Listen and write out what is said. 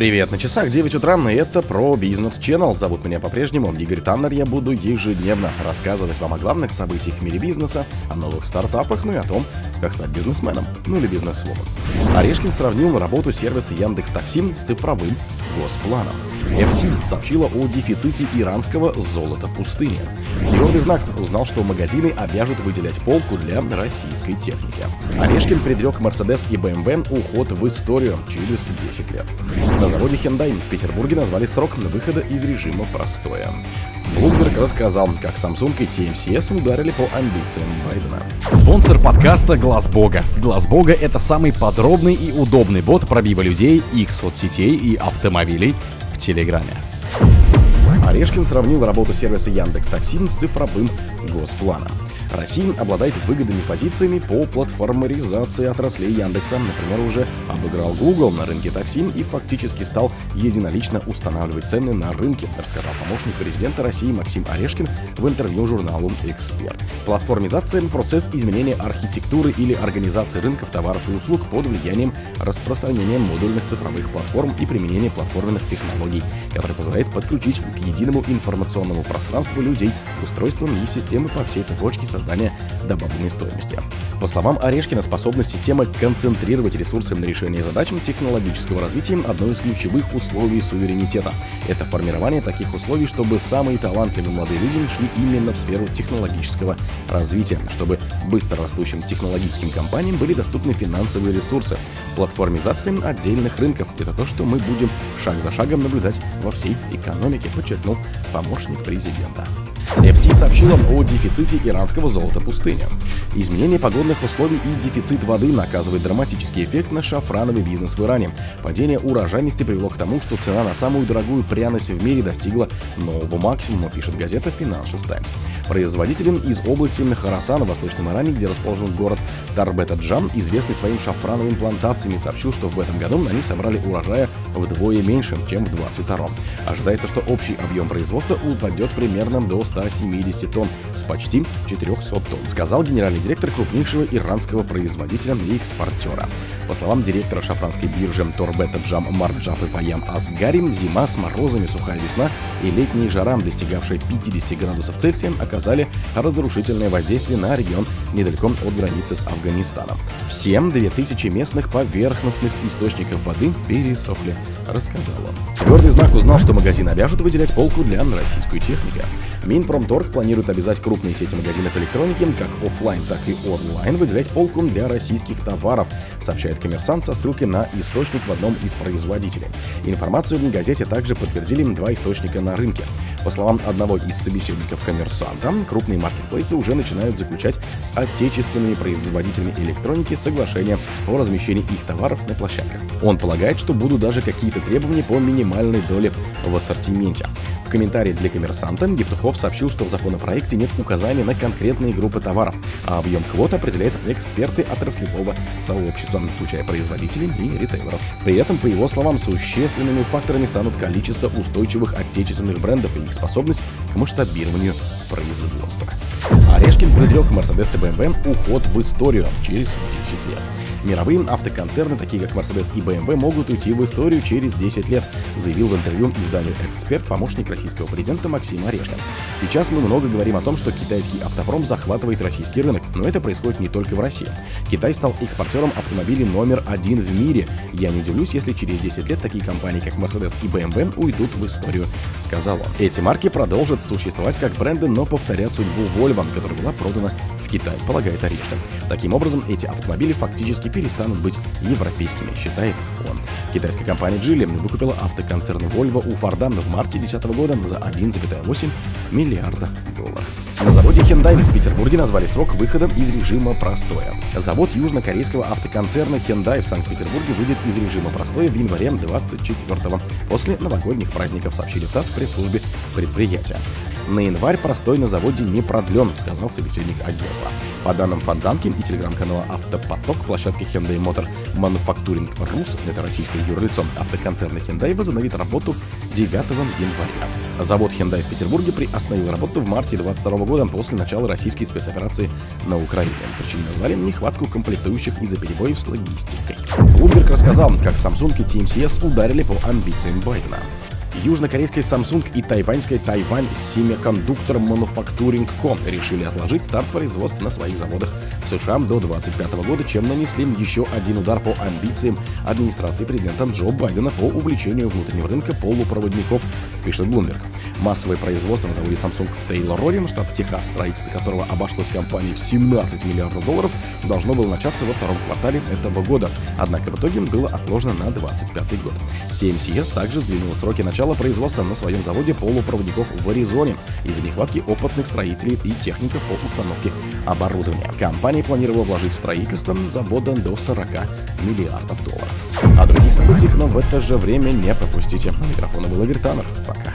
Привет, на часах 9 утра, и это про бизнес Channel. Зовут меня по-прежнему Игорь Таннер. Я буду ежедневно рассказывать вам о главных событиях в мире бизнеса, о новых стартапах, ну и о том, как стать бизнесменом, ну или бизнесвумен. Орешкин сравнил работу сервиса Яндекс Такси с цифровым госпланом. FT сообщила о дефиците иранского золота в пустыне. Твердый знак узнал, что магазины обяжут выделять полку для российской техники. Орешкин предрек Mercedes и BMW уход в историю через 10 лет. На заводе Hyundai в Петербурге назвали срок на выхода из режима простоя. Блумберг рассказал, как Samsung и TMCS ударили по амбициям Байдена. Спонсор подкаста Глаз Бога. Глаз Бога — это самый подробный и удобный бот пробива людей, их соцсетей и автомобилей в Телеграме. Орешкин сравнил работу сервиса Яндекс Такси с цифровым госпланом. Россия обладает выгодными позициями по платформаризации отраслей Яндекса. Например, уже обыграл Google на рынке такси и фактически стал единолично устанавливать цены на рынке, рассказал помощник президента России Максим Орешкин в интервью журналу «Эксперт». Платформизация – процесс изменения архитектуры или организации рынков товаров и услуг под влиянием распространения модульных цифровых платформ и применения платформенных технологий, который позволяет подключить к единому информационному пространству людей, устройствам и системы по всей цепочке со создания добавленной стоимости. По словам Орешкина, способность системы концентрировать ресурсы на решение задач технологического развития – одно из ключевых условий суверенитета. Это формирование таких условий, чтобы самые талантливые молодые люди шли именно в сферу технологического развития, чтобы быстро растущим технологическим компаниям были доступны финансовые ресурсы. Платформизация отдельных рынков – это то, что мы будем шаг за шагом наблюдать во всей экономике, подчеркнул помощник президента. FT сообщила о дефиците иранского золота пустыни. Изменение погодных условий и дефицит воды наказывает драматический эффект на шафрановый бизнес в Иране. Падение урожайности привело к тому, что цена на самую дорогую пряность в мире достигла нового максимума, пишет газета Financial Times. Производителем из области Харасан в Восточном Иране, где расположен город Тарбета-Джам, известный своим шафрановыми плантациями, сообщил, что в этом году они собрали урожая вдвое меньше, чем в 2022. Ожидается, что общий объем производства упадет примерно до 100 170 тонн с почти 400 тонн, сказал генеральный директор крупнейшего иранского производителя и экспортера. По словам директора шафранской биржи Торбета Джам Марджапы Паям Асгарим, зима с морозами, сухая весна и летние жара, достигавшие 50 градусов Цельсия, оказали разрушительное воздействие на регион недалеко от границы с Афганистаном. Всем 2000 местных поверхностных источников воды пересохли, рассказал он. Твердый знак узнал, что магазин обяжут выделять полку для российской техники. Минпромторг планирует обязать крупные сети магазинов электроники, как офлайн, так и онлайн, выделять полку для российских товаров, сообщает коммерсант со ссылкой на источник в одном из производителей. Информацию в газете также подтвердили два источника на рынке. По словам одного из собеседников коммерсанта, крупные маркетплейсы уже начинают заключать с отечественными производителями электроники соглашения о размещении их товаров на площадках. Он полагает, что будут даже какие-то требования по минимальной доле в ассортименте. В комментарии для коммерсанта Евтухов сообщил, что в законопроекте нет указания на конкретные группы товаров, а объем квот определяют эксперты отраслевого сообщества, включая производителей и ритейлеров. При этом, по его словам, существенными факторами станут количество устойчивых отечественных брендов и их способность к масштабированию производства. Орешкин предрек Mercedes и BMW уход в историю через 10 лет. Мировые автоконцерны, такие как Mercedes и BMW, могут уйти в историю через 10 лет, заявил в интервью изданию «Эксперт» помощник российского президента Максим Орешкин. Сейчас мы много говорим о том, что китайский автопром захватывает российский рынок, но это происходит не только в России. Китай стал экспортером автомобилей номер один в мире. Я не удивлюсь, если через 10 лет такие компании, как Mercedes и BMW, уйдут в историю, сказал он. Эти марки продолжат существовать как бренды, но повторят судьбу Volvo, которая была продана Китай, полагает Орешкин. Таким образом, эти автомобили фактически перестанут быть европейскими, считает он. Китайская компания Geely выкупила автоконцерн Volvo у Форда в марте 2010 года за 1,8 миллиарда долларов. На заводе Hyundai в Петербурге назвали срок выхода из режима простоя. Завод южнокорейского автоконцерна Hyundai в Санкт-Петербурге выйдет из режима простоя в январе 24-го, после новогодних праздников, сообщили в ТАСС в пресс-службе предприятия. На январь простой на заводе не продлен, сказал собеседник агентства. По данным Фонтанки и телеграм-канала «Автопоток», площадка Hyundai Motor Manufacturing Rus, это российское юрлицо автоконцерна Hyundai, возобновит работу 9 января. Завод Hyundai в Петербурге приостановил работу в марте 2022 года после начала российской спецоперации на Украине. Причиной назвали нехватку комплектующих из-за перебоев с логистикой. Bloomberg рассказал, как Samsung и TMCS ударили по амбициям Байдена. Южнокорейской Samsung и тайваньской Taiwan Semiconductor Manufacturing Co. решили отложить старт производства на своих заводах в США до 2025 года, чем нанесли еще один удар по амбициям администрации президента Джо Байдена по увлечению внутреннего рынка полупроводников, пишет Bloomberg. Массовое производство на заводе Samsung в Тейлор-Роре, штат Техас, строительство которого обошлось компании в 17 миллиардов долларов, должно было начаться во втором квартале этого года. Однако в итоге было отложено на 2025 год. TMCS также сдвинула сроки начала производства на своем заводе полупроводников в Аризоне из-за нехватки опытных строителей и техников по установке оборудования. Компания планировала вложить в строительство завода до 40 миллиардов долларов. О других событиях, но в это же время не пропустите. У микрофона был Таннер. Пока.